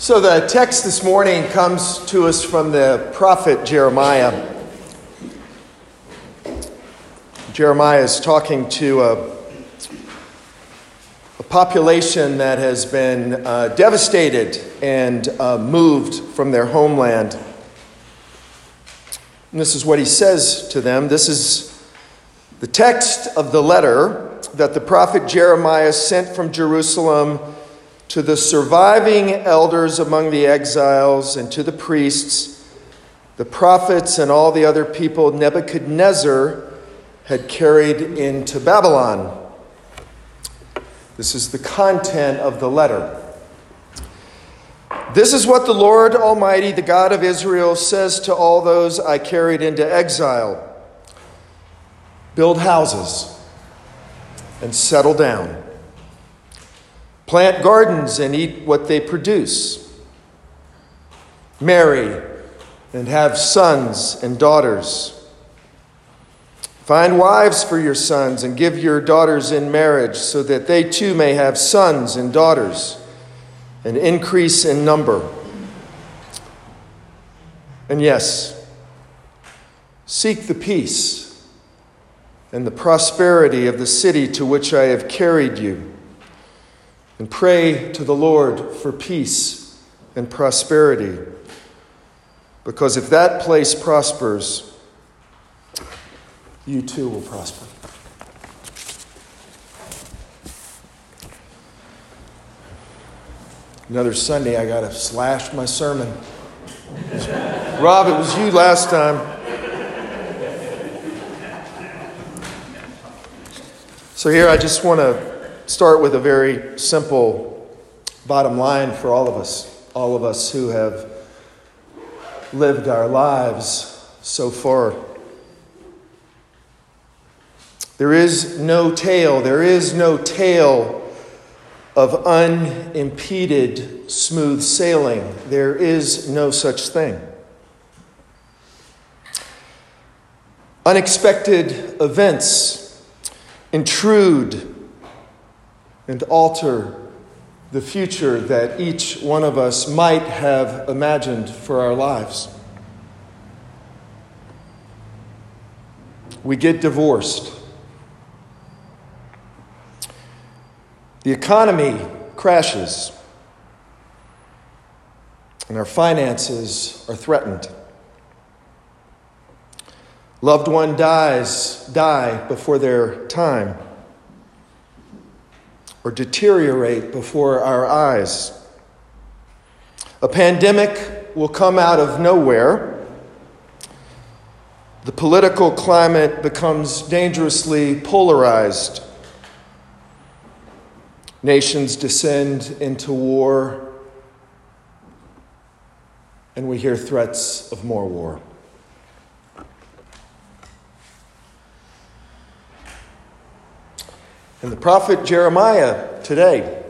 So, the text this morning comes to us from the prophet Jeremiah. Jeremiah is talking to a, a population that has been uh, devastated and uh, moved from their homeland. And this is what he says to them. This is the text of the letter that the prophet Jeremiah sent from Jerusalem to the surviving elders among the exiles and to the priests, the prophets, and all the other people Nebuchadnezzar had carried into Babylon. This is the content of the letter. This is what the Lord Almighty, the God of Israel, says to all those I carried into exile build houses and settle down Plant gardens and eat what they produce. Marry and have sons and daughters. Find wives for your sons and give your daughters in marriage so that they too may have sons and daughters and increase in number. And yes, seek the peace and the prosperity of the city to which I have carried you and pray to the Lord for peace and prosperity. Because if that place prospers, you too will prosper. Another Sunday, I got to slash my sermon. Rob, it was you last time. So, here I just want to start with a very simple bottom line for all of us, all of us who have lived our lives so far. There is no tale, there is no tale of unimpeded smooth sailing. There is no such thing. Unexpected events intrude and alter the future that each one of us might have imagined for our lives. We get divorced. The economy crashes, and our finances are threatened. Loved one dies, die before their time or deteriorate before our eyes. A pandemic will come out of nowhere. The political climate becomes dangerously polarized. Nations descend into war, and we hear threats of more war. And the prophet Jeremiah today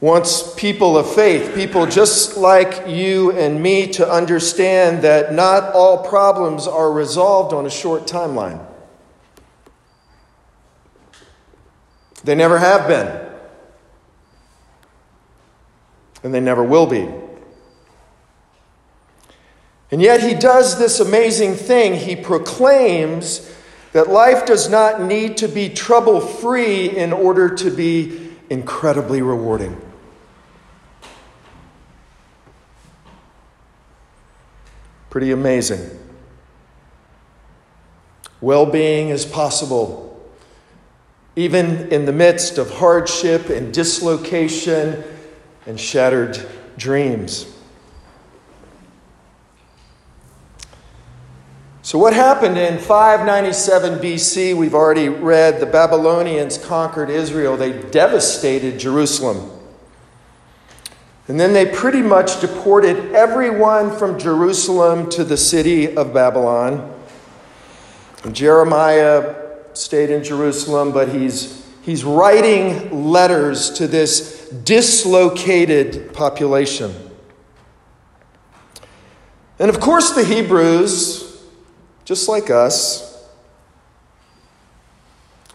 wants people of faith, people just like you and me, to understand that not all problems are resolved on a short timeline. They never have been, and they never will be. And yet, he does this amazing thing. He proclaims that life does not need to be trouble free in order to be incredibly rewarding. Pretty amazing. Well being is possible, even in the midst of hardship and dislocation and shattered dreams. So, what happened in 597 BC? We've already read the Babylonians conquered Israel, they devastated Jerusalem. And then they pretty much deported everyone from Jerusalem to the city of Babylon. And Jeremiah stayed in Jerusalem, but he's, he's writing letters to this dislocated population. And of course, the Hebrews just like us,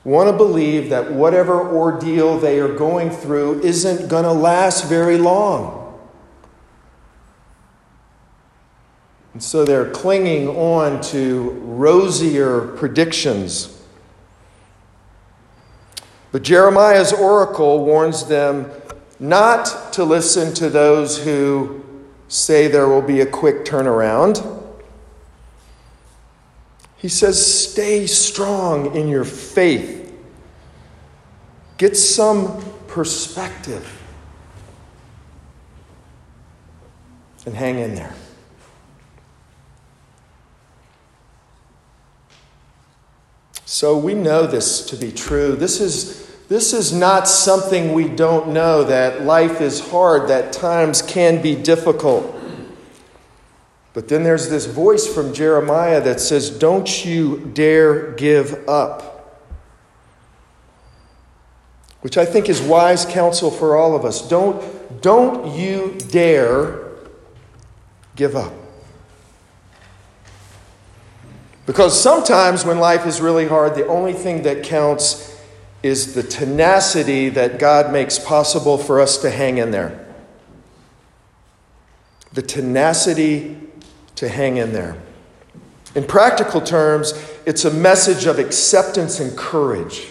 want to believe that whatever ordeal they are going through isn't going to last very long. And so they're clinging on to rosier predictions. But Jeremiah's oracle warns them not to listen to those who say there will be a quick turnaround. He says, stay strong in your faith. Get some perspective. And hang in there. So we know this to be true. This is, this is not something we don't know that life is hard, that times can be difficult. But then there's this voice from Jeremiah that says, Don't you dare give up. Which I think is wise counsel for all of us. Don't, don't you dare give up. Because sometimes when life is really hard, the only thing that counts is the tenacity that God makes possible for us to hang in there. The tenacity to hang in there. In practical terms, it's a message of acceptance and courage.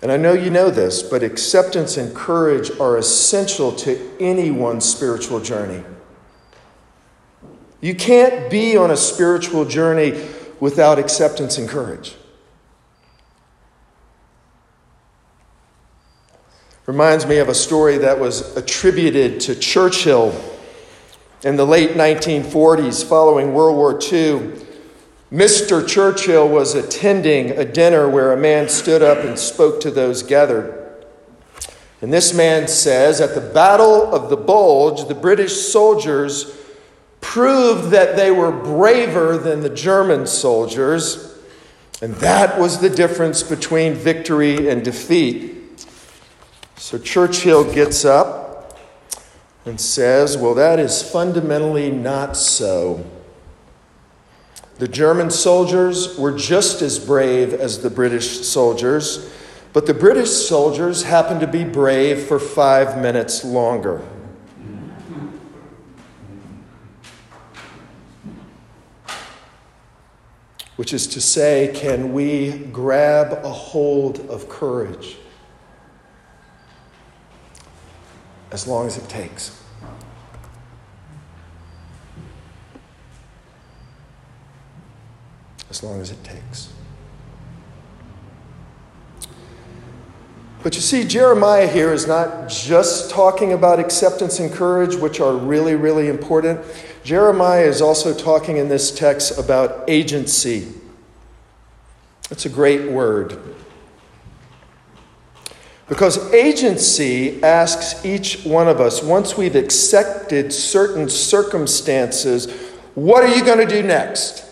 And I know you know this, but acceptance and courage are essential to anyone's spiritual journey. You can't be on a spiritual journey without acceptance and courage. Reminds me of a story that was attributed to Churchill in the late 1940s following World War II. Mr. Churchill was attending a dinner where a man stood up and spoke to those gathered. And this man says, At the Battle of the Bulge, the British soldiers proved that they were braver than the German soldiers, and that was the difference between victory and defeat. So Churchill gets up and says, Well, that is fundamentally not so. The German soldiers were just as brave as the British soldiers, but the British soldiers happened to be brave for five minutes longer. which is to say, can we grab a hold of courage as long as it takes? As long as it takes. But you see, Jeremiah here is not just talking about acceptance and courage, which are really, really important. Jeremiah is also talking in this text about agency. It's a great word. Because agency asks each one of us, once we've accepted certain circumstances, what are you going to do next?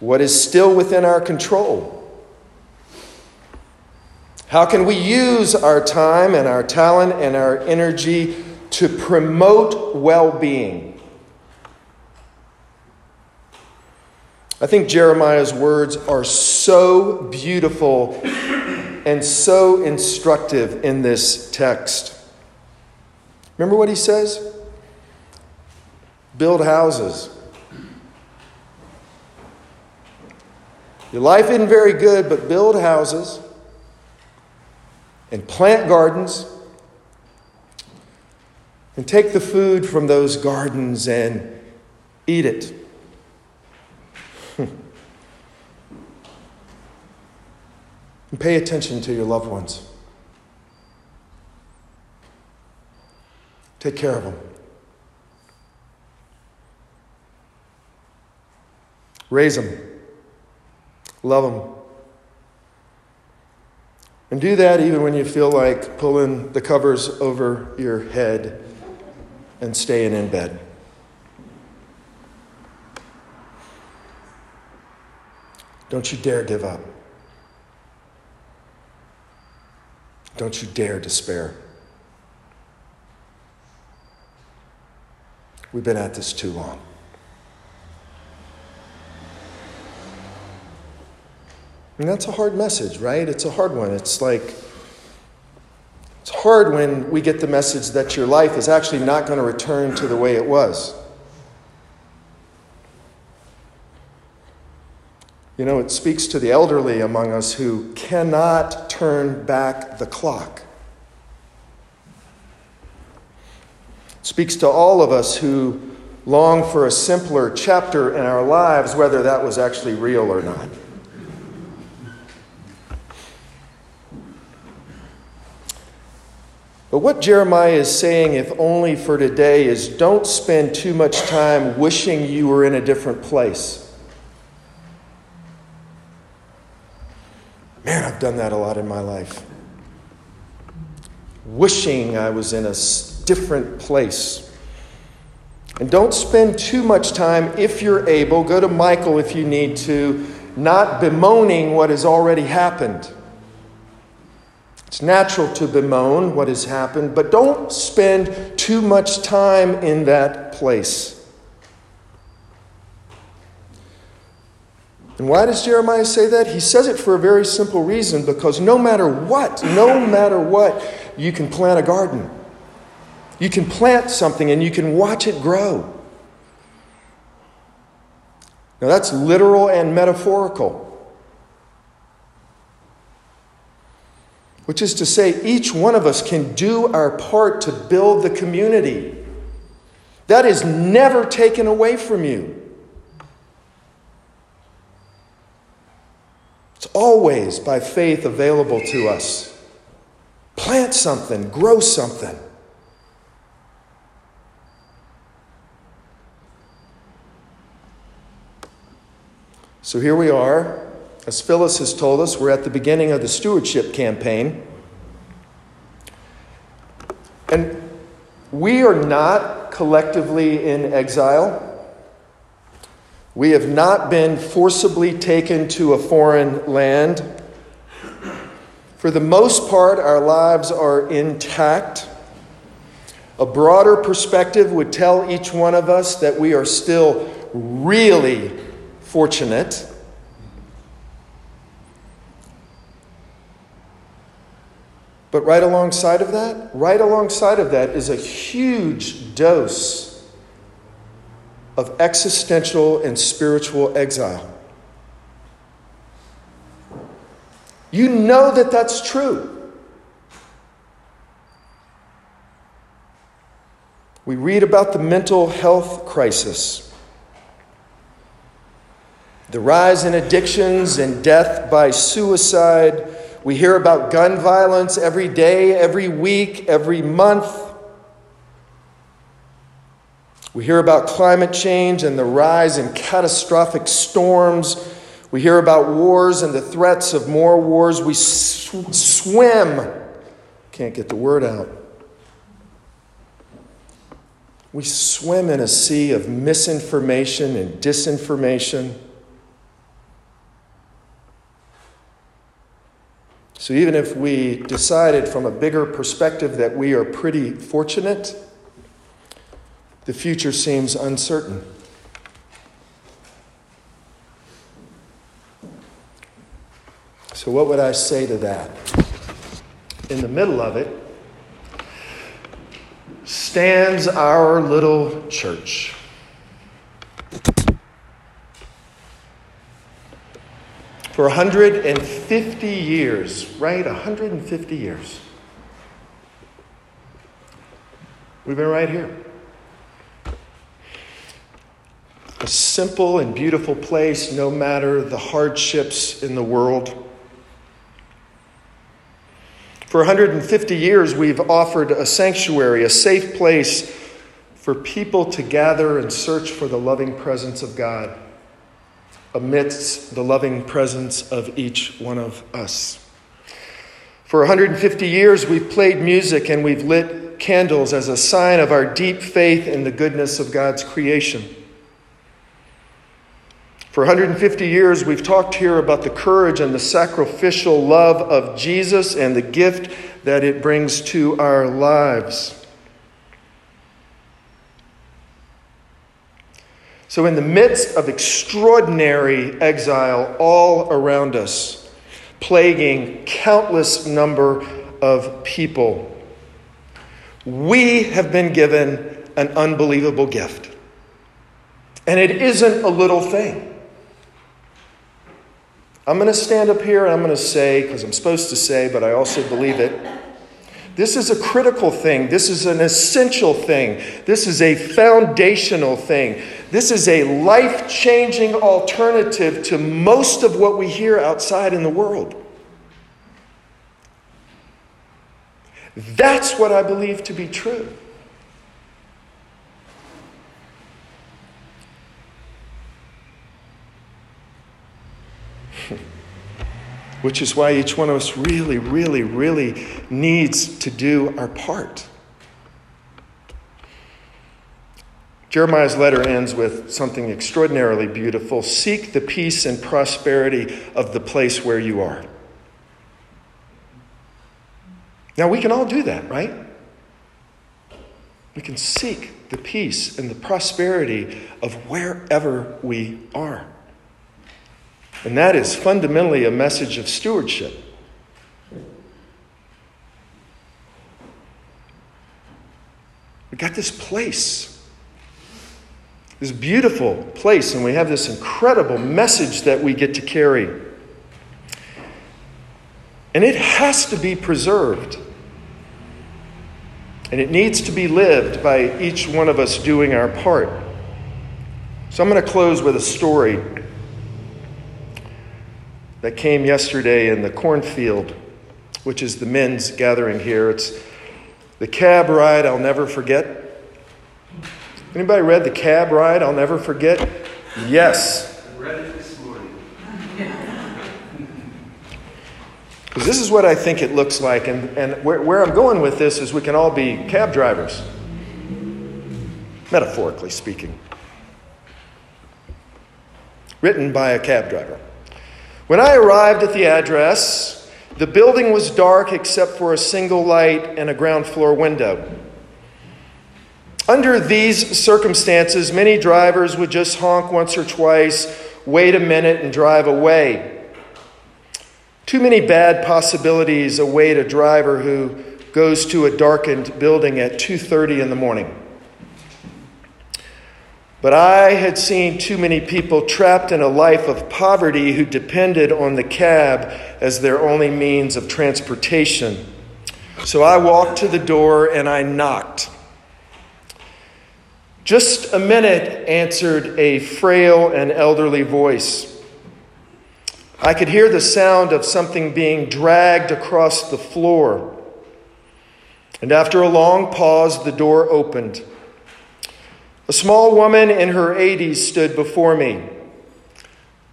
What is still within our control? How can we use our time and our talent and our energy to promote well being. I think Jeremiah's words are so beautiful and so instructive in this text. Remember what he says? Build houses. Your life isn't very good, but build houses and plant gardens and take the food from those gardens and eat it. Pay attention to your loved ones. Take care of them. Raise them. Love them. And do that even when you feel like pulling the covers over your head and staying in bed. Don't you dare give up. Don't you dare despair. We've been at this too long. And that's a hard message, right? It's a hard one. It's like, it's hard when we get the message that your life is actually not going to return to the way it was. You know, it speaks to the elderly among us who cannot turn back the clock. It speaks to all of us who long for a simpler chapter in our lives, whether that was actually real or not. But what Jeremiah is saying, if only for today, is don't spend too much time wishing you were in a different place. Man, I've done that a lot in my life. Wishing I was in a different place. And don't spend too much time, if you're able, go to Michael if you need to, not bemoaning what has already happened. It's natural to bemoan what has happened, but don't spend too much time in that place. And why does Jeremiah say that? He says it for a very simple reason because no matter what, no matter what, you can plant a garden. You can plant something and you can watch it grow. Now, that's literal and metaphorical. Which is to say, each one of us can do our part to build the community. That is never taken away from you. It's always by faith available to us. Plant something, grow something. So here we are. As Phyllis has told us, we're at the beginning of the stewardship campaign. And we are not collectively in exile. We have not been forcibly taken to a foreign land. For the most part, our lives are intact. A broader perspective would tell each one of us that we are still really fortunate. But right alongside of that, right alongside of that is a huge dose of existential and spiritual exile. You know that that's true. We read about the mental health crisis, the rise in addictions and death by suicide. We hear about gun violence every day, every week, every month. We hear about climate change and the rise in catastrophic storms. We hear about wars and the threats of more wars. We sw- swim. Can't get the word out. We swim in a sea of misinformation and disinformation. So, even if we decided from a bigger perspective that we are pretty fortunate, the future seems uncertain. So, what would I say to that? In the middle of it stands our little church. For 150 years, right? 150 years. We've been right here. A simple and beautiful place no matter the hardships in the world. For 150 years, we've offered a sanctuary, a safe place for people to gather and search for the loving presence of God amidst the loving presence of each one of us. For 150 years, we've played music and we've lit candles as a sign of our deep faith in the goodness of God's creation. For 150 years, we've talked here about the courage and the sacrificial love of Jesus and the gift that it brings to our lives. So, in the midst of extraordinary exile all around us, plaguing countless number of people, we have been given an unbelievable gift. And it isn't a little thing. I'm going to stand up here and I'm going to say, because I'm supposed to say, but I also believe it. This is a critical thing. This is an essential thing. This is a foundational thing. This is a life changing alternative to most of what we hear outside in the world. That's what I believe to be true. Which is why each one of us really, really, really needs to do our part. Jeremiah's letter ends with something extraordinarily beautiful Seek the peace and prosperity of the place where you are. Now, we can all do that, right? We can seek the peace and the prosperity of wherever we are. And that is fundamentally a message of stewardship. We got this place, this beautiful place, and we have this incredible message that we get to carry. And it has to be preserved. And it needs to be lived by each one of us doing our part. So I'm going to close with a story that came yesterday in the cornfield, which is the men's gathering here. It's the cab ride I'll never forget. Anybody read the cab ride I'll never forget? Yes. I read it this morning. Because this is what I think it looks like, and, and where, where I'm going with this is we can all be cab drivers, metaphorically speaking. Written by a cab driver. When I arrived at the address, the building was dark except for a single light and a ground floor window. Under these circumstances, many drivers would just honk once or twice, wait a minute, and drive away. Too many bad possibilities await a driver who goes to a darkened building at 2:30 in the morning. But I had seen too many people trapped in a life of poverty who depended on the cab as their only means of transportation. So I walked to the door and I knocked. Just a minute, answered a frail and elderly voice. I could hear the sound of something being dragged across the floor. And after a long pause, the door opened. A small woman in her 80s stood before me.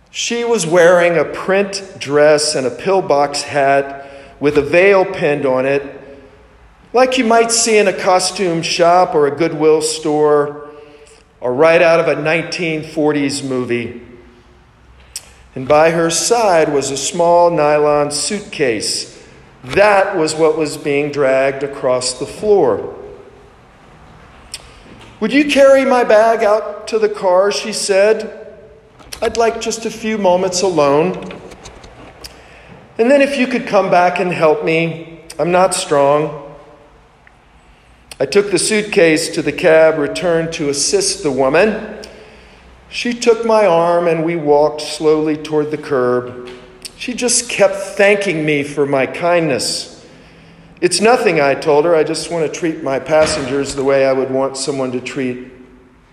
She was wearing a print dress and a pillbox hat with a veil pinned on it, like you might see in a costume shop or a Goodwill store or right out of a 1940s movie. And by her side was a small nylon suitcase. That was what was being dragged across the floor. Would you carry my bag out to the car? She said. I'd like just a few moments alone. And then if you could come back and help me, I'm not strong. I took the suitcase to the cab, returned to assist the woman. She took my arm and we walked slowly toward the curb. She just kept thanking me for my kindness. It's nothing, I told her. I just want to treat my passengers the way I would want someone to treat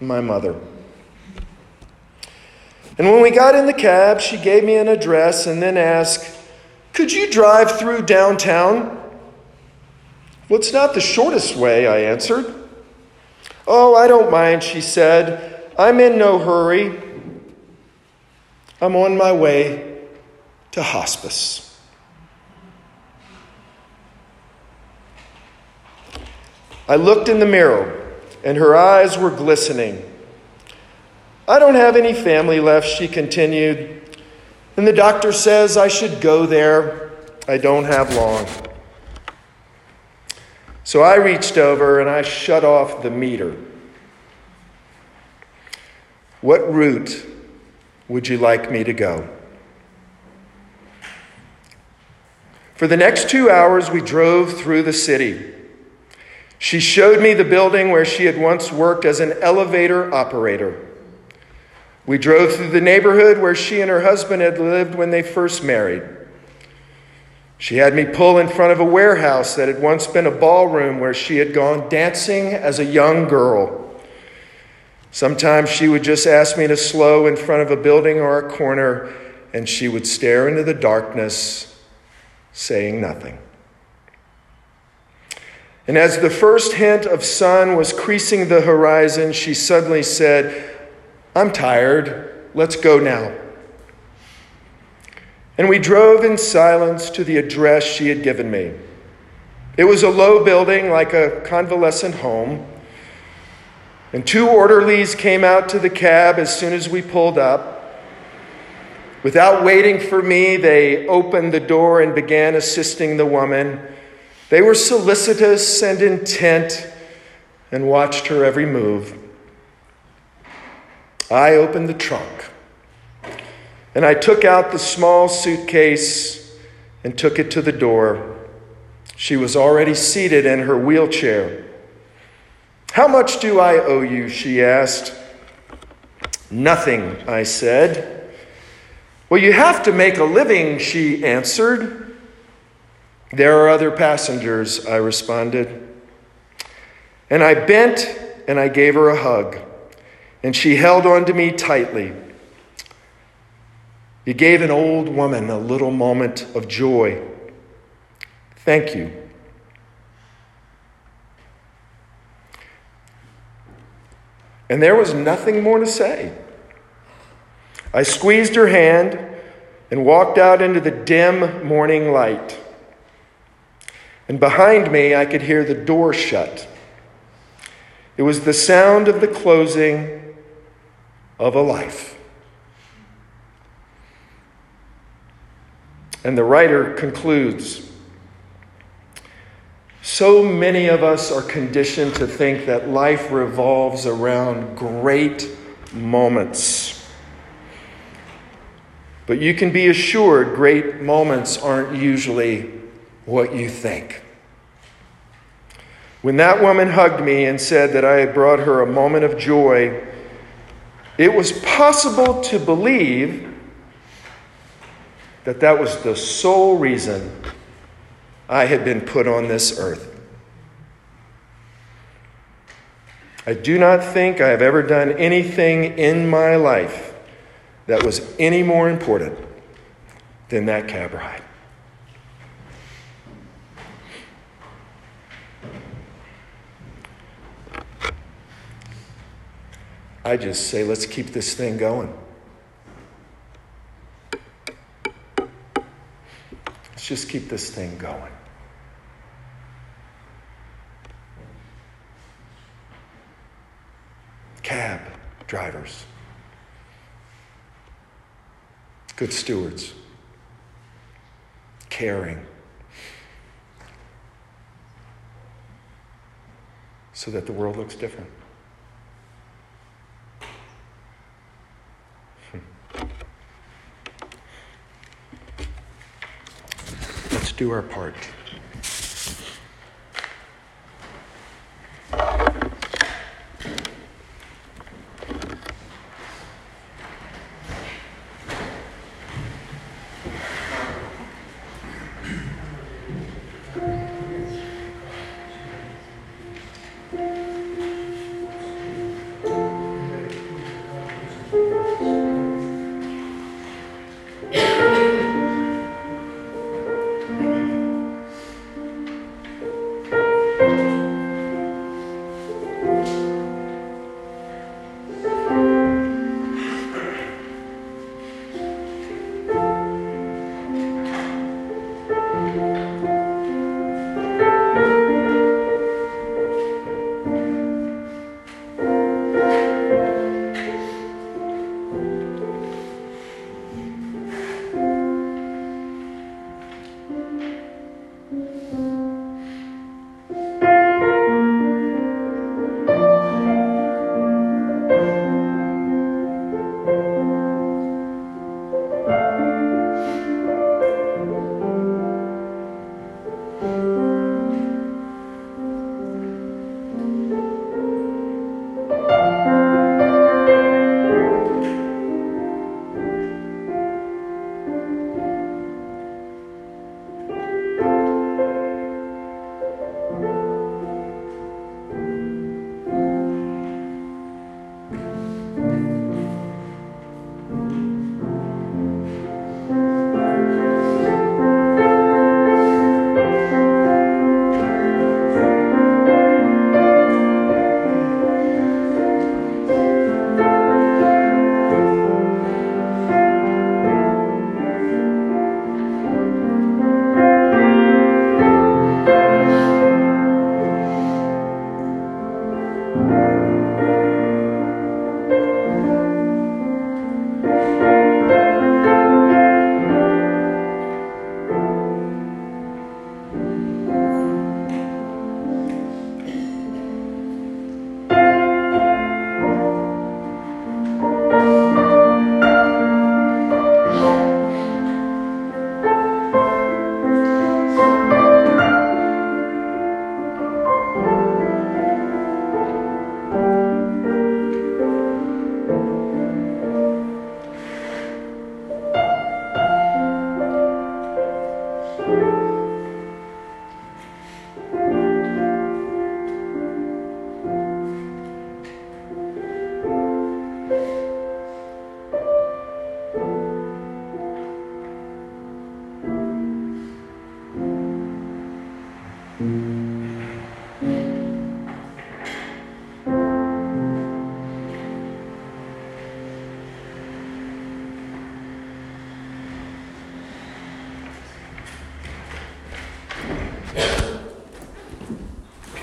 my mother. And when we got in the cab, she gave me an address and then asked, Could you drive through downtown? Well, it's not the shortest way, I answered. Oh, I don't mind, she said. I'm in no hurry. I'm on my way to hospice. I looked in the mirror, and her eyes were glistening. I don't have any family left, she continued, and the doctor says I should go there. I don't have long. So I reached over and I shut off the meter. What route would you like me to go? For the next two hours, we drove through the city. She showed me the building where she had once worked as an elevator operator. We drove through the neighborhood where she and her husband had lived when they first married. She had me pull in front of a warehouse that had once been a ballroom where she had gone dancing as a young girl. Sometimes she would just ask me to slow in front of a building or a corner, and she would stare into the darkness, saying nothing. And as the first hint of sun was creasing the horizon, she suddenly said, I'm tired. Let's go now. And we drove in silence to the address she had given me. It was a low building like a convalescent home. And two orderlies came out to the cab as soon as we pulled up. Without waiting for me, they opened the door and began assisting the woman. They were solicitous and intent and watched her every move. I opened the trunk. And I took out the small suitcase and took it to the door. She was already seated in her wheelchair. How much do I owe you? she asked. Nothing, I said. Well, you have to make a living, she answered. There are other passengers, I responded. And I bent and I gave her a hug, and she held on to me tightly. You gave an old woman a little moment of joy. Thank you. And there was nothing more to say. I squeezed her hand and walked out into the dim morning light. And behind me, I could hear the door shut. It was the sound of the closing of a life. And the writer concludes So many of us are conditioned to think that life revolves around great moments. But you can be assured great moments aren't usually what you think. When that woman hugged me and said that I had brought her a moment of joy, it was possible to believe that that was the sole reason I had been put on this earth. I do not think I have ever done anything in my life that was any more important than that cab ride. I just say, let's keep this thing going. Let's just keep this thing going. Cab drivers, good stewards, caring, so that the world looks different. Do our part.